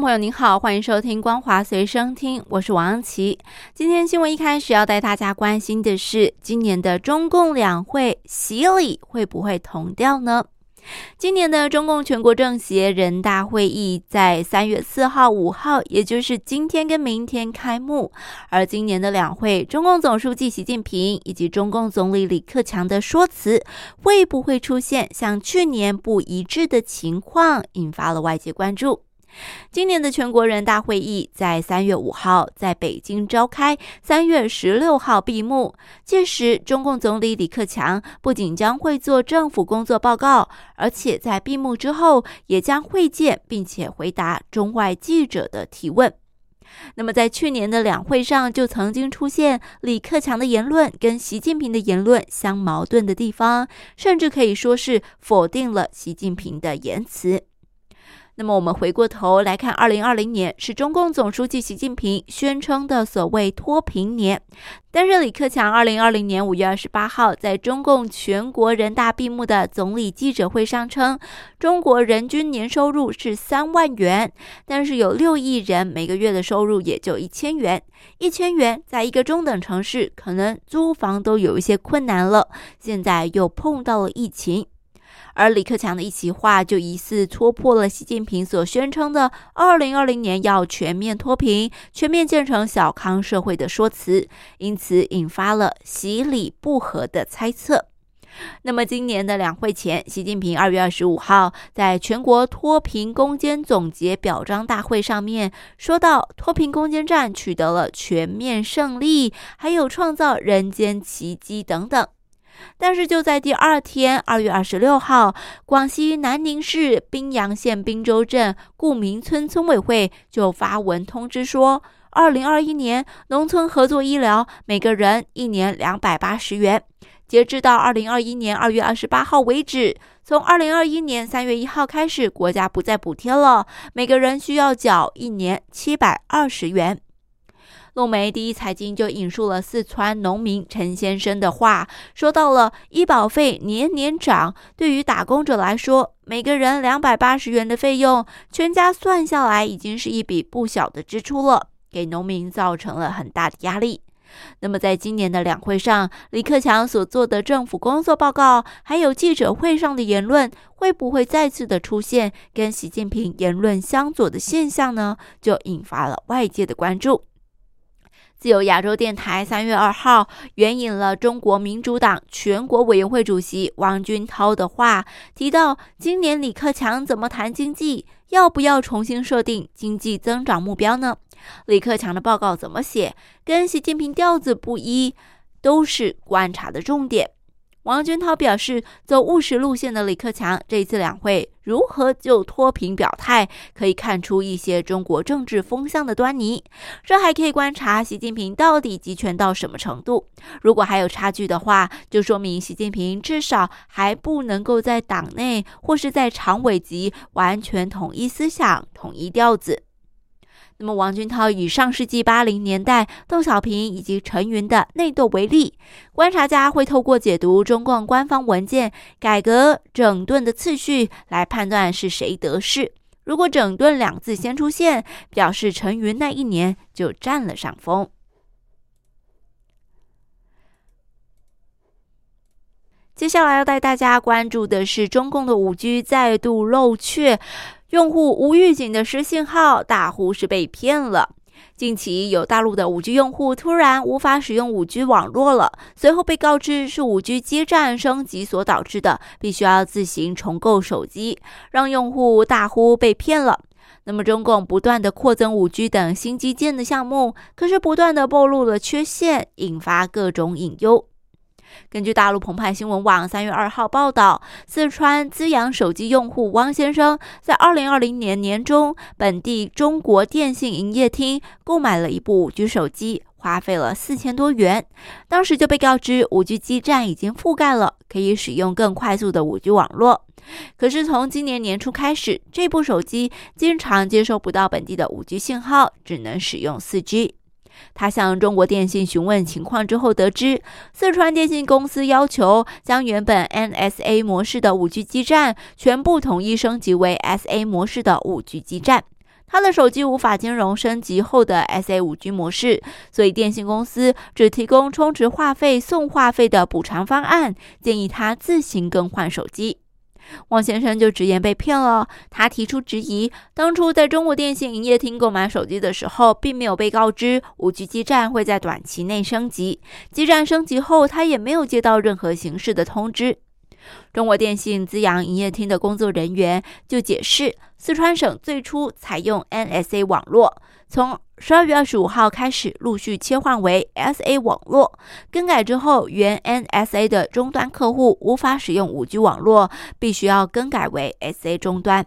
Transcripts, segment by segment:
朋友您好，欢迎收听《光华随身听》，我是王琪。今天新闻一开始要带大家关心的是，今年的中共两会洗礼会不会同调呢？今年的中共全国政协人大会议在三月四号、五号，也就是今天跟明天开幕。而今年的两会，中共总书记习近平以及中共总理李克强的说辞，会不会出现像去年不一致的情况，引发了外界关注。今年的全国人大会议在三月五号在北京召开，三月十六号闭幕。届时，中共总理李克强不仅将会做政府工作报告，而且在闭幕之后也将会见并且回答中外记者的提问。那么，在去年的两会上，就曾经出现李克强的言论跟习近平的言论相矛盾的地方，甚至可以说是否定了习近平的言辞。那么我们回过头来看，二零二零年是中共总书记习近平宣称的所谓脱贫年，但是李克强二零二零年五月二十八号在中共全国人大闭幕的总理记者会上称，中国人均年收入是三万元，但是有六亿人每个月的收入也就一千元，一千元在一个中等城市可能租房都有一些困难了，现在又碰到了疫情。而李克强的一席话就疑似戳破了习近平所宣称的“二零二零年要全面脱贫、全面建成小康社会”的说辞，因此引发了习李不和的猜测。那么，今年的两会前，习近平二月二十五号在全国脱贫攻坚总结表彰大会上面说到，脱贫攻坚战取得了全面胜利，还有创造人间奇迹等等。但是就在第二天，二月二十六号，广西南宁市宾阳县宾州镇顾明村村委会就发文通知说，二零二一年农村合作医疗每个人一年两百八十元，截至到二零二一年二月二十八号为止，从二零二一年三月一号开始，国家不再补贴了，每个人需要缴一年七百二十元。陆媒第一财经就引述了四川农民陈先生的话，说到了医保费年年涨，对于打工者来说，每个人两百八十元的费用，全家算下来已经是一笔不小的支出了，给农民造成了很大的压力。那么，在今年的两会上，李克强所做的政府工作报告，还有记者会上的言论，会不会再次的出现跟习近平言论相左的现象呢？就引发了外界的关注。自由亚洲电台三月二号援引了中国民主党全国委员会主席王军涛的话，提到今年李克强怎么谈经济，要不要重新设定经济增长目标呢？李克强的报告怎么写，跟习近平调子不一，都是观察的重点。王军涛表示，走务实路线的李克强这一次两会如何就脱贫表态，可以看出一些中国政治风向的端倪。这还可以观察习近平到底集权到什么程度。如果还有差距的话，就说明习近平至少还不能够在党内或是在常委级完全统一思想、统一调子。那么，王军涛以上世纪八零年代邓小平以及陈云的内斗为例，观察家会透过解读中共官方文件改革整顿的次序来判断是谁得势。如果“整顿”两字先出现，表示陈云那一年就占了上风。接下来要带大家关注的是中共的五 G 再度漏怯。用户无预警的失信号，大呼是被骗了。近期有大陆的五 G 用户突然无法使用五 G 网络了，随后被告知是五 G 基站升级所导致的，必须要自行重构手机，让用户大呼被骗了。那么，中共不断的扩增五 G 等新基建的项目，可是不断的暴露了缺陷，引发各种隐忧。根据大陆澎湃新闻网三月二号报道，四川资阳手机用户汪先生在二零二零年年中，本地中国电信营业厅购买了一部五 G 手机，花费了四千多元。当时就被告知五 G 基站已经覆盖了，可以使用更快速的五 G 网络。可是从今年年初开始，这部手机经常接收不到本地的五 G 信号，只能使用四 G。他向中国电信询问情况之后，得知四川电信公司要求将原本 NSA 模式的五 G 基站全部统一升级为 SA 模式的五 G 基站。他的手机无法兼容升级后的 SA 五 G 模式，所以电信公司只提供充值话费送话费的补偿方案，建议他自行更换手机。汪先生就直言被骗了。他提出质疑：当初在中国电信营业厅购买手机的时候，并没有被告知五 G 基站会在短期内升级。基站升级后，他也没有接到任何形式的通知。中国电信资阳营业厅的工作人员就解释，四川省最初采用 NSA 网络，从十二月二十五号开始陆续切换为 SA 网络。更改之后，原 NSA 的终端客户无法使用五 G 网络，必须要更改为 SA 终端。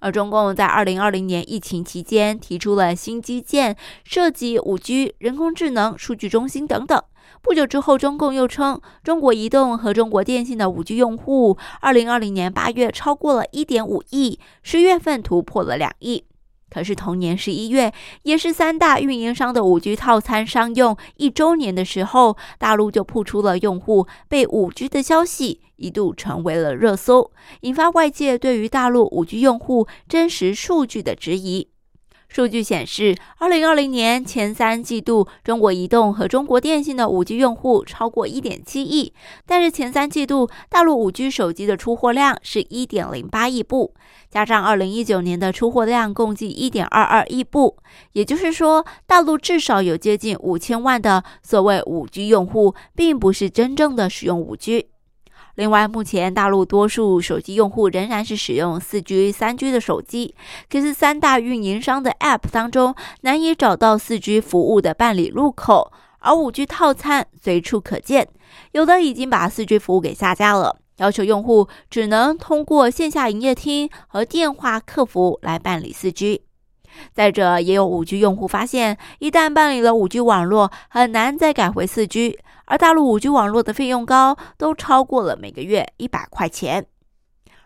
而中共在二零二零年疫情期间提出了新基建，涉及五 G、人工智能、数据中心等等。不久之后，中共又称中国移动和中国电信的五 G 用户，二零二零年八月超过了一点五亿，十月份突破了两亿。可是同年十一月，也是三大运营商的五 G 套餐商用一周年的时候，大陆就曝出了用户被五 G 的消息，一度成为了热搜，引发外界对于大陆五 G 用户真实数据的质疑。数据显示，二零二零年前三季度，中国移动和中国电信的五 G 用户超过一点七亿。但是前三季度大陆五 G 手机的出货量是一点零八亿部，加上二零一九年的出货量共计一点二二亿部，也就是说，大陆至少有接近五千万的所谓五 G 用户，并不是真正的使用五 G。另外，目前大陆多数手机用户仍然是使用四 G、三 G 的手机，可是三大运营商的 App 当中难以找到四 G 服务的办理入口，而五 G 套餐随处可见，有的已经把四 G 服务给下架了，要求用户只能通过线下营业厅和电话客服来办理四 G。再者，也有五 G 用户发现，一旦办理了五 G 网络，很难再改回四 G。而大陆五 G 网络的费用高，都超过了每个月一百块钱。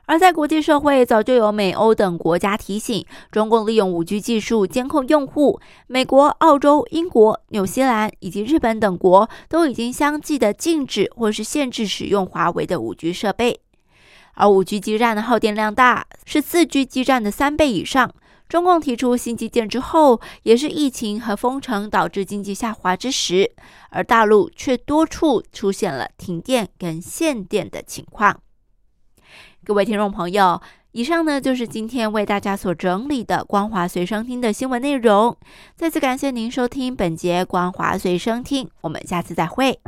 而在国际社会，早就有美欧等国家提醒，中共利用五 G 技术监控用户。美国、澳洲、英国、纽西兰以及日本等国都已经相继的禁止或是限制使用华为的五 G 设备。而五 G 基站的耗电量大，是四 G 基站的三倍以上。中共提出新基建之后，也是疫情和封城导致经济下滑之时，而大陆却多处出现了停电跟限电的情况。各位听众朋友，以上呢就是今天为大家所整理的光华随身听的新闻内容。再次感谢您收听本节光华随身听，我们下次再会。